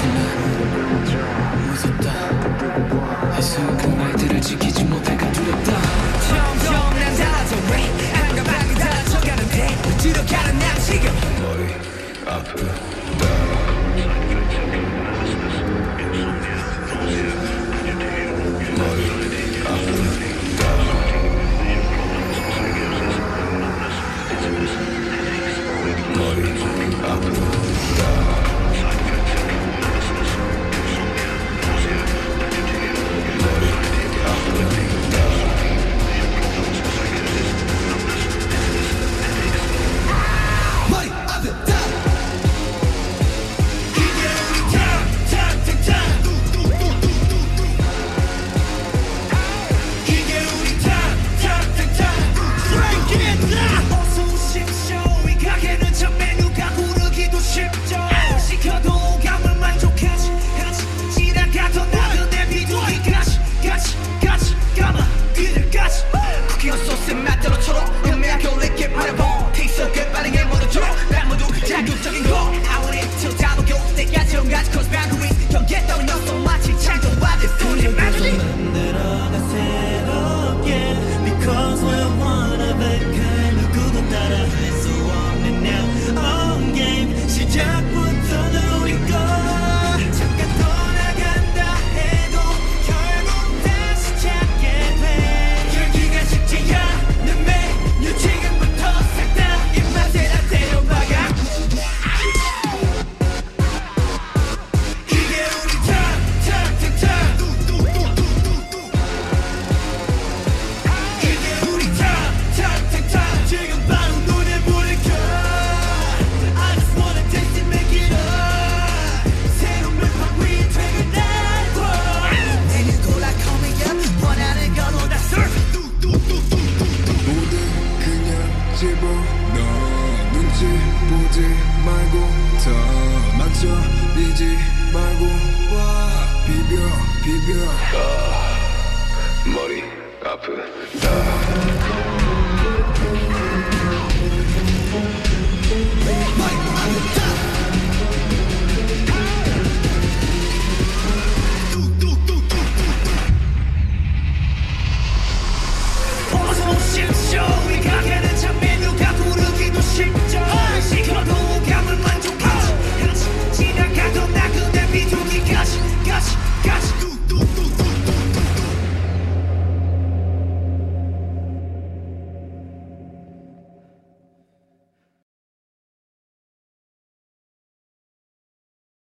Seni Müzikte 무슨 맛대로처럼 음미한 겨울내게 말해봐 티셔츠 반응에 멀어져 난 모두 자극적인 거 아우리 쳐다보 겨울 때야 지금까지 cause back with 경계 따윈 없어 마치 창조 받은 손에 마주니 만들어가 새롭게 because we're one of a kind 집어넣어 눈치 보지 말고 더 망설이지 말고 와. 비벼 비벼. 아, 머리 아프다.